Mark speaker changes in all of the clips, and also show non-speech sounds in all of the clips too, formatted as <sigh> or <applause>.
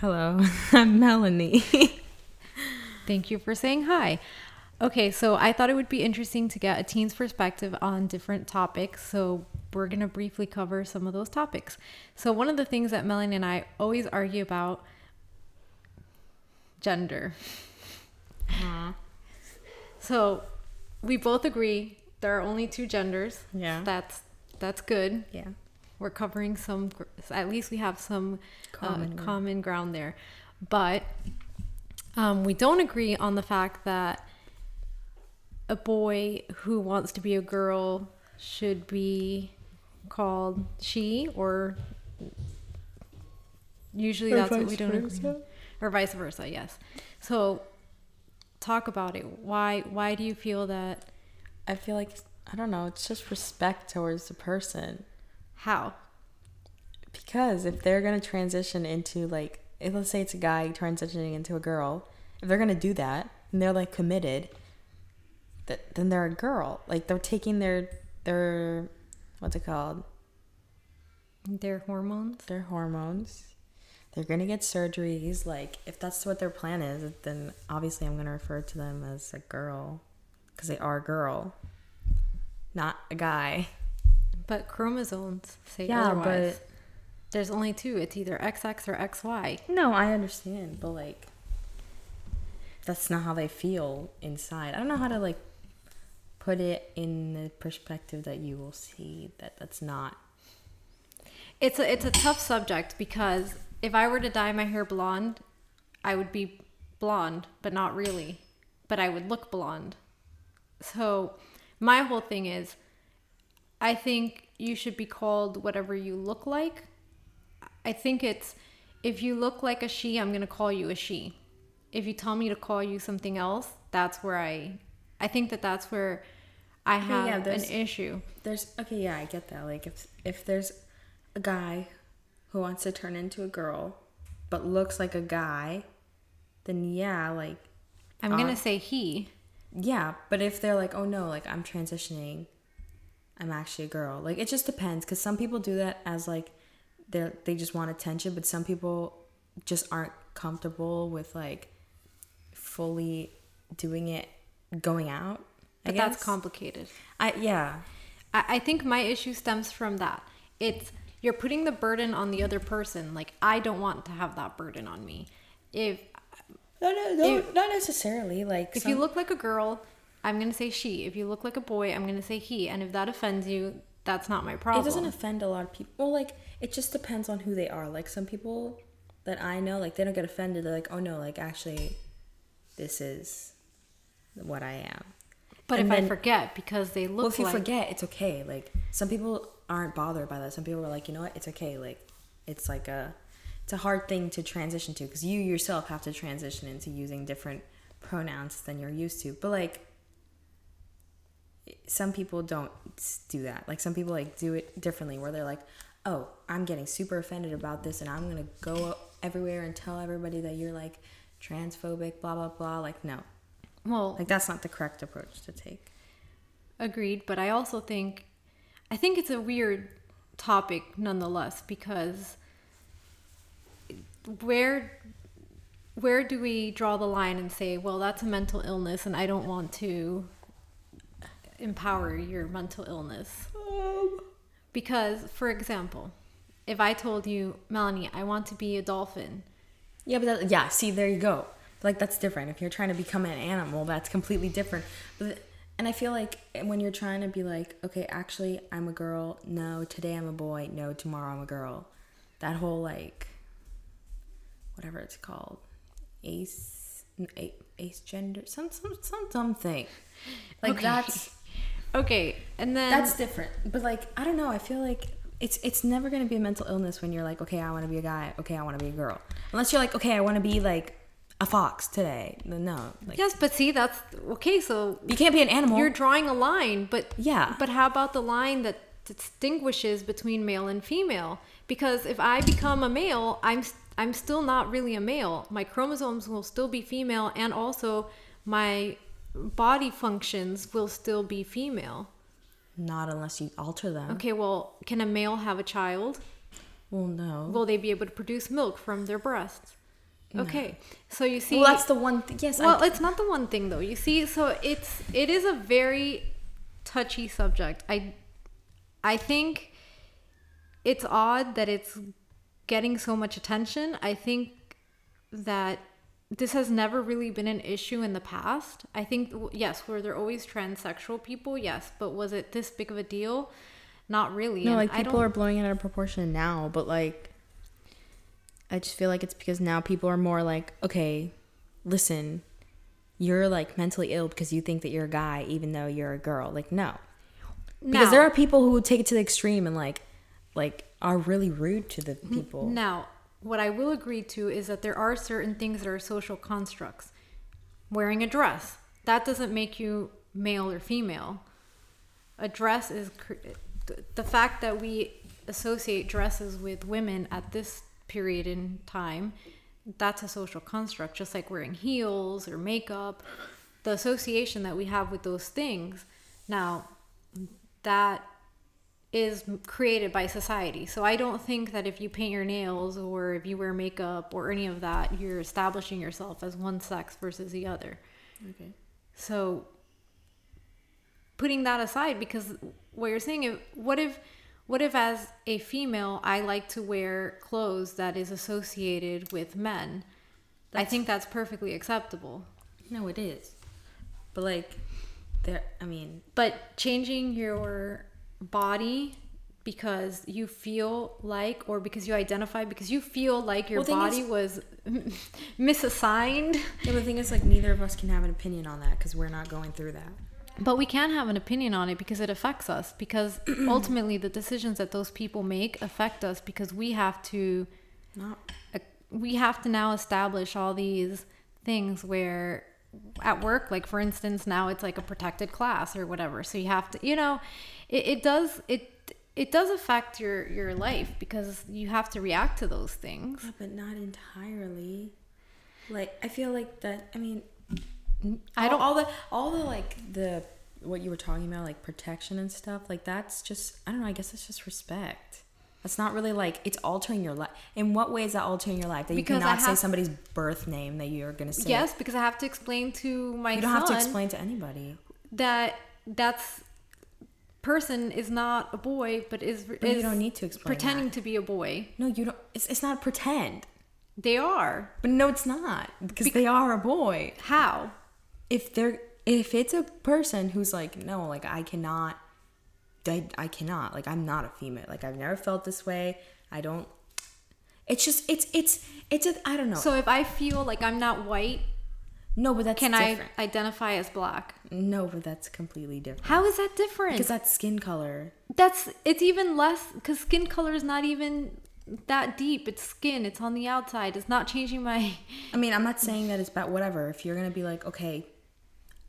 Speaker 1: Hello, <laughs> I'm Melanie.
Speaker 2: Thank you for saying hi. Okay, so I thought it would be interesting to get a teen's perspective on different topics. So we're going to briefly cover some of those topics. So, one of the things that Melanie and I always argue about gender. Uh-huh. So, we both agree there are only two genders.
Speaker 1: Yeah.
Speaker 2: That's that's good.
Speaker 1: yeah.
Speaker 2: We're covering some at least we have some
Speaker 1: Common
Speaker 2: uh,
Speaker 1: ground.
Speaker 2: common ground there. But um, we don't agree on the fact that a boy who wants to be a girl should be called she or usually
Speaker 1: Or
Speaker 2: that's what we don't agree
Speaker 1: versa.
Speaker 2: on. or vice versa yes so talk about it why why do you feel that
Speaker 1: I feel like I don't know. It's just respect towards the person
Speaker 2: how
Speaker 1: because if they're gonna transition into like, if, let's say it's a guy transitioning into a girl, if they're gonna do that and they're like committed, that then they're a girl. Like they're taking their their what's it called?
Speaker 2: their hormones
Speaker 1: Their hormones. They're gonna get surgeries. Like if that's what their plan is, then obviously I'm gonna refer to them as a girl because they are a girl, not a guy.
Speaker 2: But chromosomes say
Speaker 1: Yeah,
Speaker 2: otherwise. There's only two. It's either XX or XY.
Speaker 1: No, I understand, but like that's not how they feel inside. I don't know how to like put it in the perspective that you will see that that's not.
Speaker 2: It's a it's a tough subject because if I were to dye my hair blonde, I would be blonde, but not really. But I would look blonde. So my whole thing is I think you should be called whatever you look like. I think it's if you look like a she, I'm going to call you a she. If you tell me to call you something else, that's where I I think that that's where I have
Speaker 1: yeah,
Speaker 2: an issue.
Speaker 1: There's okay, yeah, I get that. Like if if there's a guy who wants to turn into a girl but looks like a guy, then yeah, like
Speaker 2: I'm going
Speaker 1: Uh,
Speaker 2: to say he.
Speaker 1: yeah, but if they're like, "Oh no, like I'm transitioning. I'm actually a girl." Like it just depends cuz some people do that as like they they just want attention, but some people just aren't comfortable with like fully doing it going out. I
Speaker 2: But that's complicated.
Speaker 1: I yeah.
Speaker 2: I, I think my issue stems from that. It's you're putting the burden on the other person. Like I don't want to have that burden on me. If
Speaker 1: No, no, no,
Speaker 2: If-
Speaker 1: not necessarily. Like
Speaker 2: if
Speaker 1: some-
Speaker 2: you look like a girl, I'm gonna say she. If you look like a boy, I'm gonna say he. And if that offends you, that's not my problem.
Speaker 1: it doesn't offend a lot of people. Well, like it just depends on who they are. Like some people that I know, like they don't get offended. They're like, "Oh no, like actually, this is what I am."
Speaker 2: but
Speaker 1: and
Speaker 2: if I forget because they look
Speaker 1: Well, if you
Speaker 2: like
Speaker 1: forget, it's okay. Like some people aren't bothered by that. Some people are like, you know what, it's okay. Like it's like a, it's a hard thing to transition to because you yourself have to transition into using different pronouns than you're used to. But like, some people don't do that. Like some people like do it differently, where they're like, oh, I'm getting super offended about this, and I'm gonna go everywhere and tell everybody that you're like transphobic, blah blah blah. Like no,
Speaker 2: well,
Speaker 1: like that's not the correct approach to take.
Speaker 2: Agreed, but I also think I think it's a weird topic nonetheless because where where do we draw the line and say, well, that's a mental illness and I don't want to empower your mental illness? Um. Because for example, if I told you, Melanie, I want to be a dolphin,
Speaker 1: Yeah, but that, yeah, see, there you go. Like that's different. If you're trying to become an animal, that's completely different. But, and I feel like when you're trying to be like, okay, actually, I'm a girl. No, today I'm a boy. No, tomorrow I'm a girl. That whole like, whatever it's called, ace, ace gender, some some some something. Like
Speaker 2: Okay.
Speaker 1: that's
Speaker 2: Okay, and then
Speaker 1: that's different. But like, I don't know. I feel like it's it's never gonna be a mental illness when you're like, okay, I want to be a guy. Okay, I want to be a girl. Unless you're like, okay, I want to be like a fox today. No, like
Speaker 2: yes, but see, that's okay. So
Speaker 1: you can't be an animal.
Speaker 2: You're drawing a line, but
Speaker 1: Yeah.
Speaker 2: But how about the line that distinguishes between male and female? Because if I become a male, I'm I'm still not really a male. My chromosomes will still be female, and also my body functions will still be female.
Speaker 1: Not unless you alter them.
Speaker 2: Okay, well, can a male have a child?
Speaker 1: Well, no.
Speaker 2: Will they be able to produce milk from their breasts? Okay, so you see,
Speaker 1: well, that's the one. Th- yes.
Speaker 2: well,
Speaker 1: I,
Speaker 2: it's not the one thing though. You see, so it's it is a very touchy subject. I I think it's odd that it's getting so much attention. I think that this has never really been an issue in the past. I think yes, were there always transsexual people? Yes, but was it this big of a deal? Not really.
Speaker 1: no,
Speaker 2: And
Speaker 1: like people are blowing it out of proportion now, but like, I just feel like it's because now people are more like, okay, listen, you're like mentally ill because you think that you're a guy even though you're a girl. Like, no, because
Speaker 2: Now-
Speaker 1: there are people who take it to the extreme and like, like are really rude to the mm-hmm. people.
Speaker 2: Now, what I will agree to is that there are certain things that are social constructs. Wearing a dress, that doesn't make you male or female. A dress is the fact that we associate dresses with women at this period in time. That's a social construct, just like wearing heels or makeup. The association that we have with those things. Now, that is created by society. So I don't think that if you paint your nails or if you wear makeup or any of that, you're establishing yourself as one sex versus the other.
Speaker 1: Okay.
Speaker 2: So putting that aside because what you're saying if what if what if as a female I like to wear clothes that is associated with men? I think that's perfectly acceptable.
Speaker 1: No, it is, but like, there. I mean,
Speaker 2: But changing your body because you feel like or because you identify because you feel like your
Speaker 1: Well,
Speaker 2: body
Speaker 1: is-
Speaker 2: was <laughs> misassigned
Speaker 1: yeah, the thing is, like, neither of us can have an opinion on that because we're not going through that.
Speaker 2: but we can have an opinion on it because it affects us because <clears throat> ultimately the decisions that those people make affect us because we have to
Speaker 1: Not
Speaker 2: we have to now establish all these things where at work like for instance now it's like a protected class or whatever so you have to you know it, it does it it does affect your your life because you have to react to those things
Speaker 1: Yeah, but not entirely. Like I feel like that. I mean,
Speaker 2: I don't-
Speaker 1: all the all the like the what you were talking about, like protection and stuff. Like that's just I don't know. I guess it's just respect. That's not really like it's altering your life. In what way is that altering your life? That you
Speaker 2: Because I
Speaker 1: cannot say somebody's birth name that you're gonna say.
Speaker 2: yes because i have to explain to my
Speaker 1: You don't have to explain to anybody.
Speaker 2: that that's person is not a boy but is,
Speaker 1: you
Speaker 2: is
Speaker 1: don't need to explain
Speaker 2: pretending
Speaker 1: that.
Speaker 2: to be a boy
Speaker 1: No, you don't. It's, it's not pretend.
Speaker 2: they are
Speaker 1: But no, it's not because they are a boy.
Speaker 2: how
Speaker 1: if they're if it's a person who's like no like i cannot I, I cannot like i'm not a female like i've never felt this way i don't it's just it's it's it's a i don't know
Speaker 2: so if i feel like i'm not white
Speaker 1: no but that's
Speaker 2: can
Speaker 1: different.
Speaker 2: i identify as black
Speaker 1: no but that's completely different
Speaker 2: How is that different?
Speaker 1: because that's skin color
Speaker 2: That's it's even less because skin color is not even that deep. It's skin. It's on the outside. It's not changing my.
Speaker 1: i mean i'm not saying that it's bad whatever if you're gonna be like okay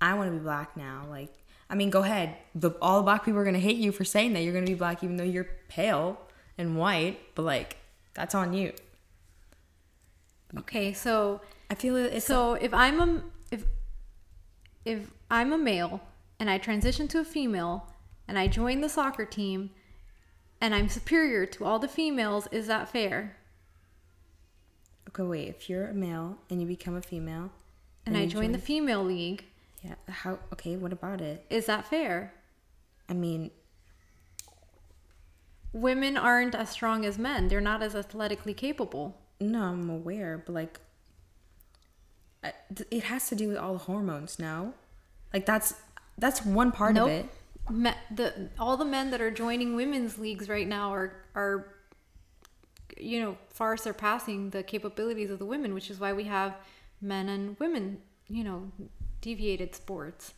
Speaker 1: i want to be black now like i mean go ahead the all the black people are gonna hate you for saying that you're gonna be black even though you're pale and white but like that's on you
Speaker 2: Okay, so
Speaker 1: i feel it's
Speaker 2: so if I'm a if if I'm a male and I transition to a female and I join the soccer team and I'm superior to all the females, is that fair?
Speaker 1: Okay, wait. If you're a male and you become a female,
Speaker 2: And
Speaker 1: you
Speaker 2: I join the female league,
Speaker 1: yeah, how? Okay, what about it?
Speaker 2: is that fair?
Speaker 1: I mean,
Speaker 2: Women aren't as strong as men. They're not as athletically capable.
Speaker 1: no, I'm aware, but like, it has to do with all the hormones. now. like that's that's one part
Speaker 2: Nope.
Speaker 1: of it.
Speaker 2: Me- the all the men that are joining women's leagues right now are are you know far surpassing the capabilities of the women, which is why we have men and women, you know, deviated sports.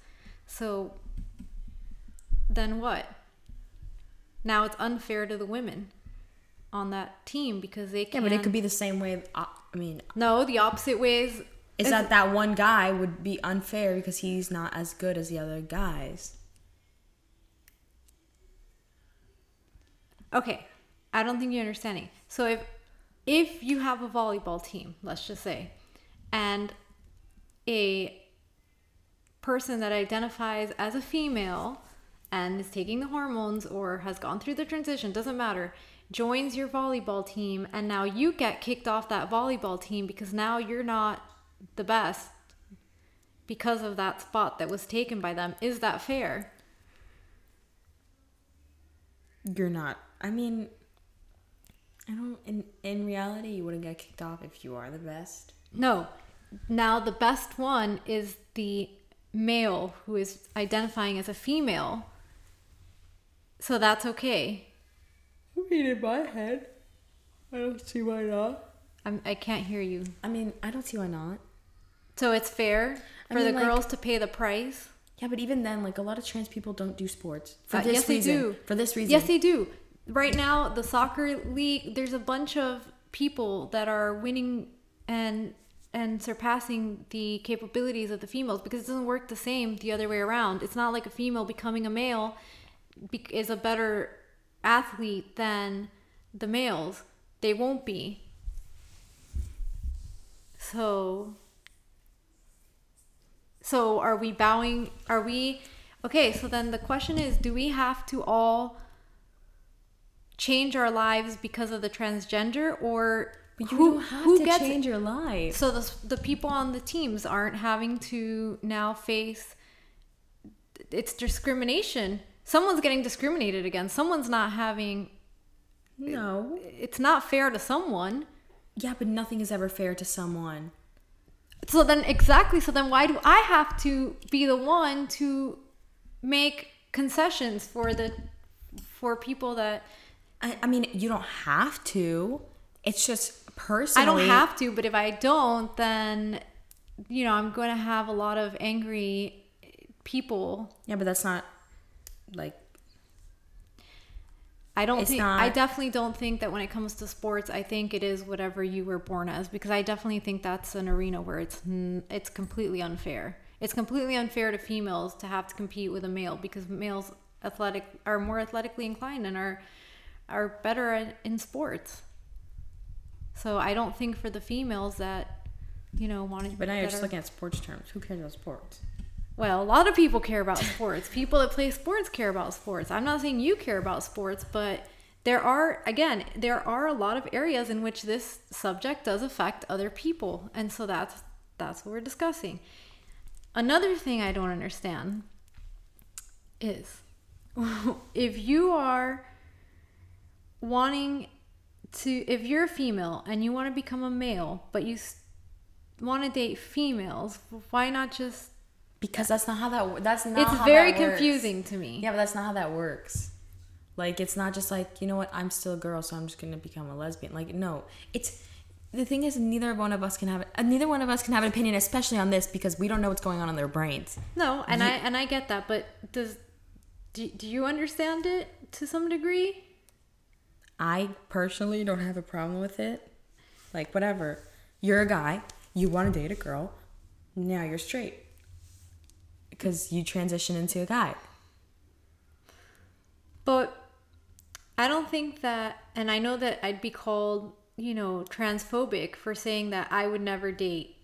Speaker 2: So then what? Now it's unfair to the women on that team because they can.
Speaker 1: Yeah, but it could be the same way. uh, I mean,
Speaker 2: No, the opposite ways
Speaker 1: is that that one guy would be unfair because he's not as good as the other guys?
Speaker 2: Okay, I don't think you're understanding. So if if you have a volleyball team, let's just say, and a person that identifies as a female and is taking the hormones or has gone through the transition, doesn't matter, joins your volleyball team and now you get kicked off that volleyball team because now you're not the best because of that spot that was taken by them. Is that fair?
Speaker 1: You're not. I mean, I don't. In in reality, you wouldn't get kicked off if you are the best.
Speaker 2: No. Now the best one is the male who is identifying as a female. So that's okay.
Speaker 1: I mean, in my head, I don't see why not.
Speaker 2: I'm, I can't hear you.
Speaker 1: I mean, I don't see why not.
Speaker 2: So it's fair
Speaker 1: I
Speaker 2: for
Speaker 1: mean,
Speaker 2: the
Speaker 1: like-
Speaker 2: girls to pay the price.
Speaker 1: Yeah, but even then, like a lot of trans people don't do sports for
Speaker 2: Uh,
Speaker 1: this
Speaker 2: yes, they
Speaker 1: reason.
Speaker 2: do.
Speaker 1: For this reason.
Speaker 2: Yes, they do. Right now, the soccer league, there's a bunch of people that are winning and and surpassing the capabilities of the females because it doesn't work the same the other way around. It's not like a female becoming a male is a better athlete than the males. They won't be. So so are we bowing are we okay, so then the question is do we have to all change our lives because of the transgender or
Speaker 1: But you
Speaker 2: who
Speaker 1: don't have
Speaker 2: who
Speaker 1: to
Speaker 2: gets
Speaker 1: change your life.
Speaker 2: so the the people on the teams aren't having to now face it's discrimination. Someone's getting discriminated against. Someone's not having
Speaker 1: no.
Speaker 2: it's not fair to someone.
Speaker 1: Yeah, but nothing is ever fair to someone.
Speaker 2: So then exactly so then why do I have to be the one to make concessions for the for people that
Speaker 1: I, I mean, you don't have to. It's just personally.
Speaker 2: I don't have to, but if I don't then you know, I'm going to have a lot of angry people
Speaker 1: Yeah, but that's not like
Speaker 2: I don't
Speaker 1: It's
Speaker 2: think I definitely don't think that when it comes to sports, I think it is whatever you were born as because I definitely think that's an arena where it's it's completely unfair. It's completely unfair to females to have to compete with a male because males athletic are more athletically inclined and are are better in sports. So I don't think for the females that you know wanted. to
Speaker 1: But now you're just looking at sports terms. Who cares about sports?
Speaker 2: well, a lot of people care about sports. people that play sports care about sports. I'm not saying you care about sports, but there are again, there are a lot of areas in which this subject does affect other people. And so that's that's what we're discussing. Another thing I don't understand is <laughs> if you are wanting to if you're a female and you want to become a male, but you want to date females, why not just
Speaker 1: Because that's not how that. That's not.
Speaker 2: it's very confusing to me.
Speaker 1: Yeah, but that's not how that works. Like, it's not just like you know what? I'm still a girl, so I'm just gonna become a lesbian. Like, no, it's. The thing is, neither one of us can have uh, neither one of us can have an opinion, especially on this, because we don't know what's going on in their brains.
Speaker 2: No, and I and I get that, but does do, do you understand it to some degree?
Speaker 1: I personally don't have a problem with it. Like, whatever. You're a guy. You want to date a girl. Now you're straight. Because you transition into a guy.
Speaker 2: But I don't think that, and I know that I'd be called, you know, transphobic for saying that I would never date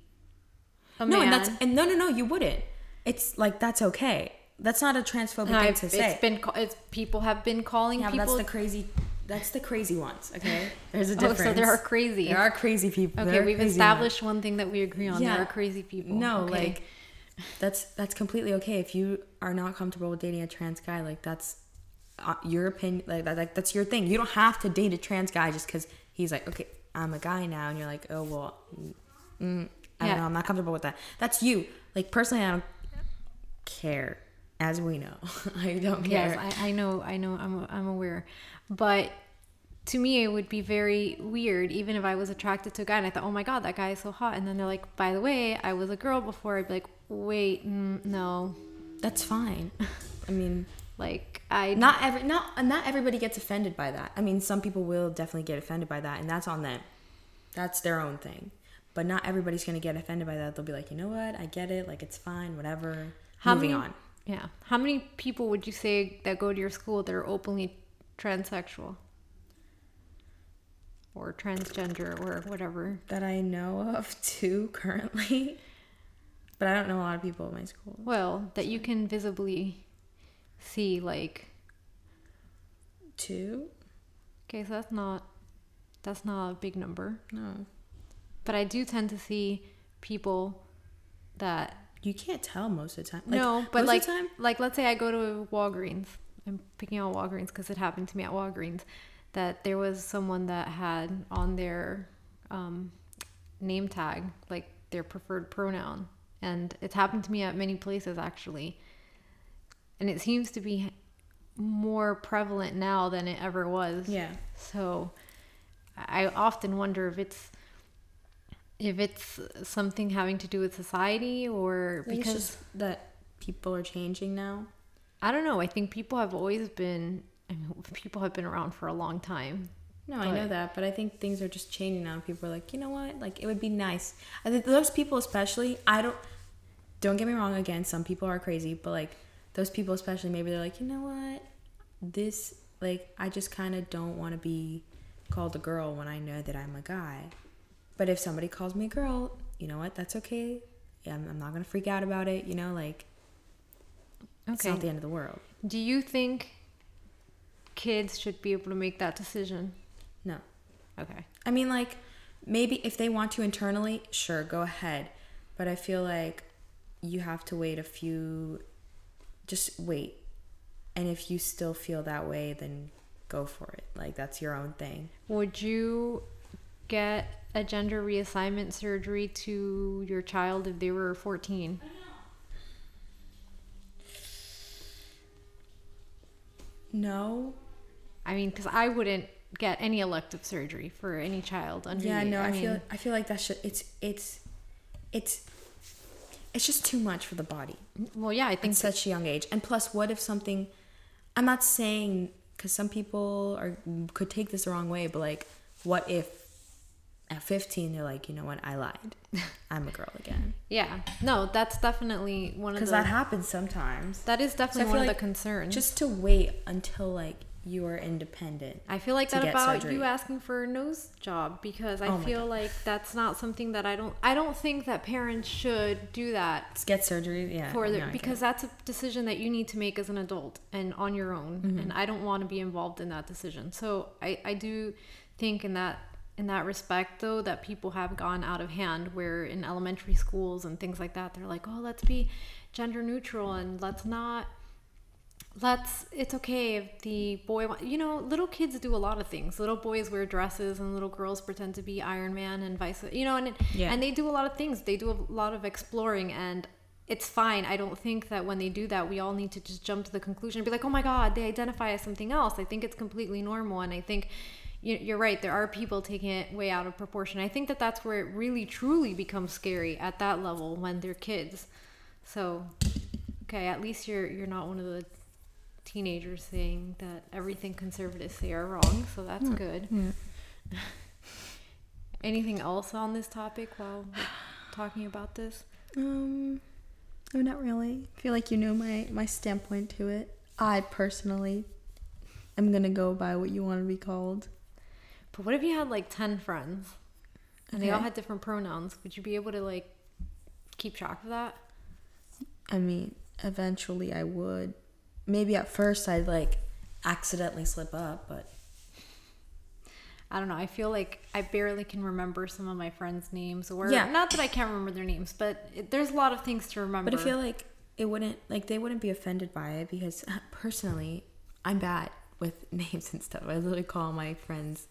Speaker 2: a
Speaker 1: No,
Speaker 2: man.
Speaker 1: and that's and no, no, no. You wouldn't. It's like that's okay. That's not a transphobic
Speaker 2: And
Speaker 1: thing
Speaker 2: I've-
Speaker 1: to say.
Speaker 2: it's been it's people have been calling
Speaker 1: yeah, but
Speaker 2: people.
Speaker 1: that's the crazy. That's the crazy ones. Okay, <laughs> there's a
Speaker 2: Oh,
Speaker 1: difference.
Speaker 2: so there are crazy.
Speaker 1: There are crazy people.
Speaker 2: okay, we've established one thing that we agree on.
Speaker 1: Yeah.
Speaker 2: There are crazy people.
Speaker 1: No,
Speaker 2: Okay.
Speaker 1: like that's that's completely okay if you are not comfortable with dating a trans guy. Like that's uh, your opinion. Like that, like that's your thing. You don't have to date a trans guy just because he's like, okay, I'm a guy now, and you're like, oh well, mm, mm, I
Speaker 2: Yeah.
Speaker 1: don't know, I'm not comfortable with that. That's you. Like personally, I don't care. As we know, <laughs> I don't care.
Speaker 2: Yes, I, I know, I know, I'm, I'm aware. But to me, it would be very weird, even if I was attracted to a guy and I thought, oh my God, that guy is so hot. And then they're like, by the way, I was a girl before. I'd be like, wait, mm, no.
Speaker 1: that's fine. <laughs> I mean,
Speaker 2: Like, I.
Speaker 1: not every not not everybody gets offended by that. I mean, some people will definitely get offended by that, and that's on them. That's their own thing. But not everybody's gonna get offended by that. They'll be like, you know what? I get it. Like it's fine. Whatever.
Speaker 2: How
Speaker 1: Moving
Speaker 2: many,
Speaker 1: on.
Speaker 2: Yeah. How many people would you say that go to your school that are openly transsexual? Or transgender or whatever?
Speaker 1: That I know of <laughs> two currently, but I don't know a lot of people at my school.
Speaker 2: Well, that you can visibly see, like,
Speaker 1: Two.
Speaker 2: Okay, so that's not that's not a big number.
Speaker 1: No.
Speaker 2: But I do tend to see people that
Speaker 1: You can't tell most of the time. Like,
Speaker 2: no, but like
Speaker 1: time,
Speaker 2: like let's say I go to Walgreens. I'm picking on Walgreens because it happened to me at Walgreens that there was someone that had on their um, name tag like their preferred pronoun, and it's happened to me at many places actually. And it seems to be more prevalent now than it ever was.
Speaker 1: yeah.
Speaker 2: So I often wonder if it's if it's something having to do with society or because
Speaker 1: that people are changing now.
Speaker 2: I don't know. I think people have always been I mean, <laughs> people have been around for a long time.
Speaker 1: No, I know that, but I think things are just changing now. People are like, you know what? Like, it would be nice. I think those people, especially, I don't. Don't get me wrong. Again, some people are crazy, but like those people, especially, maybe they're like, you know what? This, like, I just kind of don't want to be called a girl when I know that I'm a guy. But if somebody calls me a girl, you know what? That's okay. Yeah, I'm, I'm not gonna freak out about it. You know, like okay. it's not the end of the world.
Speaker 2: Do you think kids should be able to make that decision?
Speaker 1: No.
Speaker 2: Okay.
Speaker 1: I mean, like, maybe if they want to internally, sure, go ahead. But I feel like you have to wait a few, just wait. And if you still feel that way, then go for it. Like, that's your own thing.
Speaker 2: Would you get a gender reassignment surgery to your child if they were 14?
Speaker 1: No.
Speaker 2: I mean, because I wouldn't get any elective surgery for any child under
Speaker 1: Yeah, no. I,
Speaker 2: mean,
Speaker 1: feel. I feel like that should. It's. It's. It's. It's just too much for the body.
Speaker 2: Well, yeah, I think
Speaker 1: at such a young age. And plus, what if something? I'm not saying because some people are could take this the wrong way, but like, what if at 15 they're like, you know what, I lied, <laughs> I'm a girl again?
Speaker 2: Yeah. No, that's definitely one of
Speaker 1: Because
Speaker 2: the.
Speaker 1: that happens sometimes.
Speaker 2: that is definitely
Speaker 1: feel
Speaker 2: one of
Speaker 1: like
Speaker 2: the concerns.
Speaker 1: Just to wait until like you are independent.
Speaker 2: I feel like that about
Speaker 1: surgery.
Speaker 2: you asking for a nose job because I
Speaker 1: Oh
Speaker 2: feel
Speaker 1: God.
Speaker 2: like that's not something that I don't. I don't think that parents should do that
Speaker 1: get surgery, yeah.
Speaker 2: for their
Speaker 1: get
Speaker 2: because that's a decision that you need to make as an adult and on your own
Speaker 1: Mm-hmm.
Speaker 2: and i don't want to be involved in that decision so i i do think in that in that respect though that people have gone out of hand where in elementary schools and things like that they're like oh let's be gender neutral and let's not let's it's okay if the boy you know little kids do a lot of things. Little boys wear dresses and little girls pretend to be iron man and vice you know and it,
Speaker 1: Yeah.
Speaker 2: and they do a lot of things. They do a lot of exploring and it's fine. I don't think that when they do that we all need to just jump to the conclusion and be like oh my god they identify as something else. I think it's completely normal and i think you're right there are people taking it way out of proportion i think that that's where it really truly becomes scary at that level when they're kids so okay at least you're you're not one of the teenagers saying that everything conservatives say are wrong so that's good <laughs> anything else on this topic while talking about this
Speaker 1: Um, oh, not really. I feel like you know my my standpoint to it. I personally am gonna go by what you want to be called.
Speaker 2: But what if you had like 10 friends and they all had different pronouns would you be able to like keep track of that
Speaker 1: I mean, eventually I would. Maybe at first I'd like accidentally slip up, but
Speaker 2: I don't know. I feel like I barely can remember some of my friends' names, or
Speaker 1: Yeah.
Speaker 2: not that I can't remember their names, but it, there's a lot of things to remember.
Speaker 1: but I feel like it wouldn't like they wouldn't be offended by it because <laughs> personally I'm bad with <laughs> names and stuff. I literally call my friends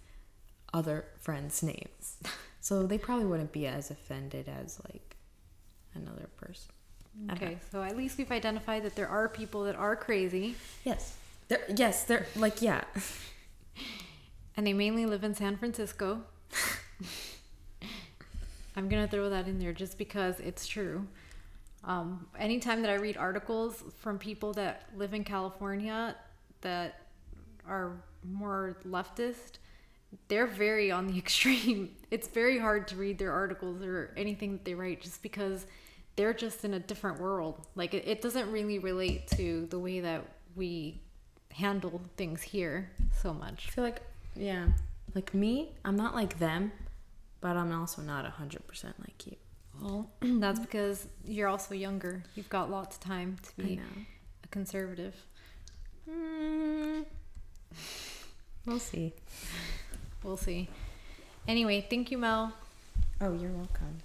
Speaker 1: other friends' names, <laughs> so they probably wouldn't be as offended as like another person.
Speaker 2: Okay, so at least we've identified that there are people that are crazy,
Speaker 1: Yes. They're, yes, they're like yeah. <laughs>
Speaker 2: and they mainly live in San Francisco. <laughs> I'm gonna throw that in there just because it's true. Um, anytime that I read articles from people that live in California that are more leftist, they're very on the <laughs> extreme. It's very hard to read their articles or anything that they write just because they're just in a different world. Like it, it doesn't really relate to the way that we handle things here so much.
Speaker 1: I feel like yeah, like me, I'm not like them, but I'm also not 100% like you.
Speaker 2: Well, <clears throat> that's because you're also younger. You've got lots of time to be a conservative.
Speaker 1: Mm, We'll see.
Speaker 2: We'll see. Anyway, thank you, Mel.
Speaker 1: Oh, you're welcome.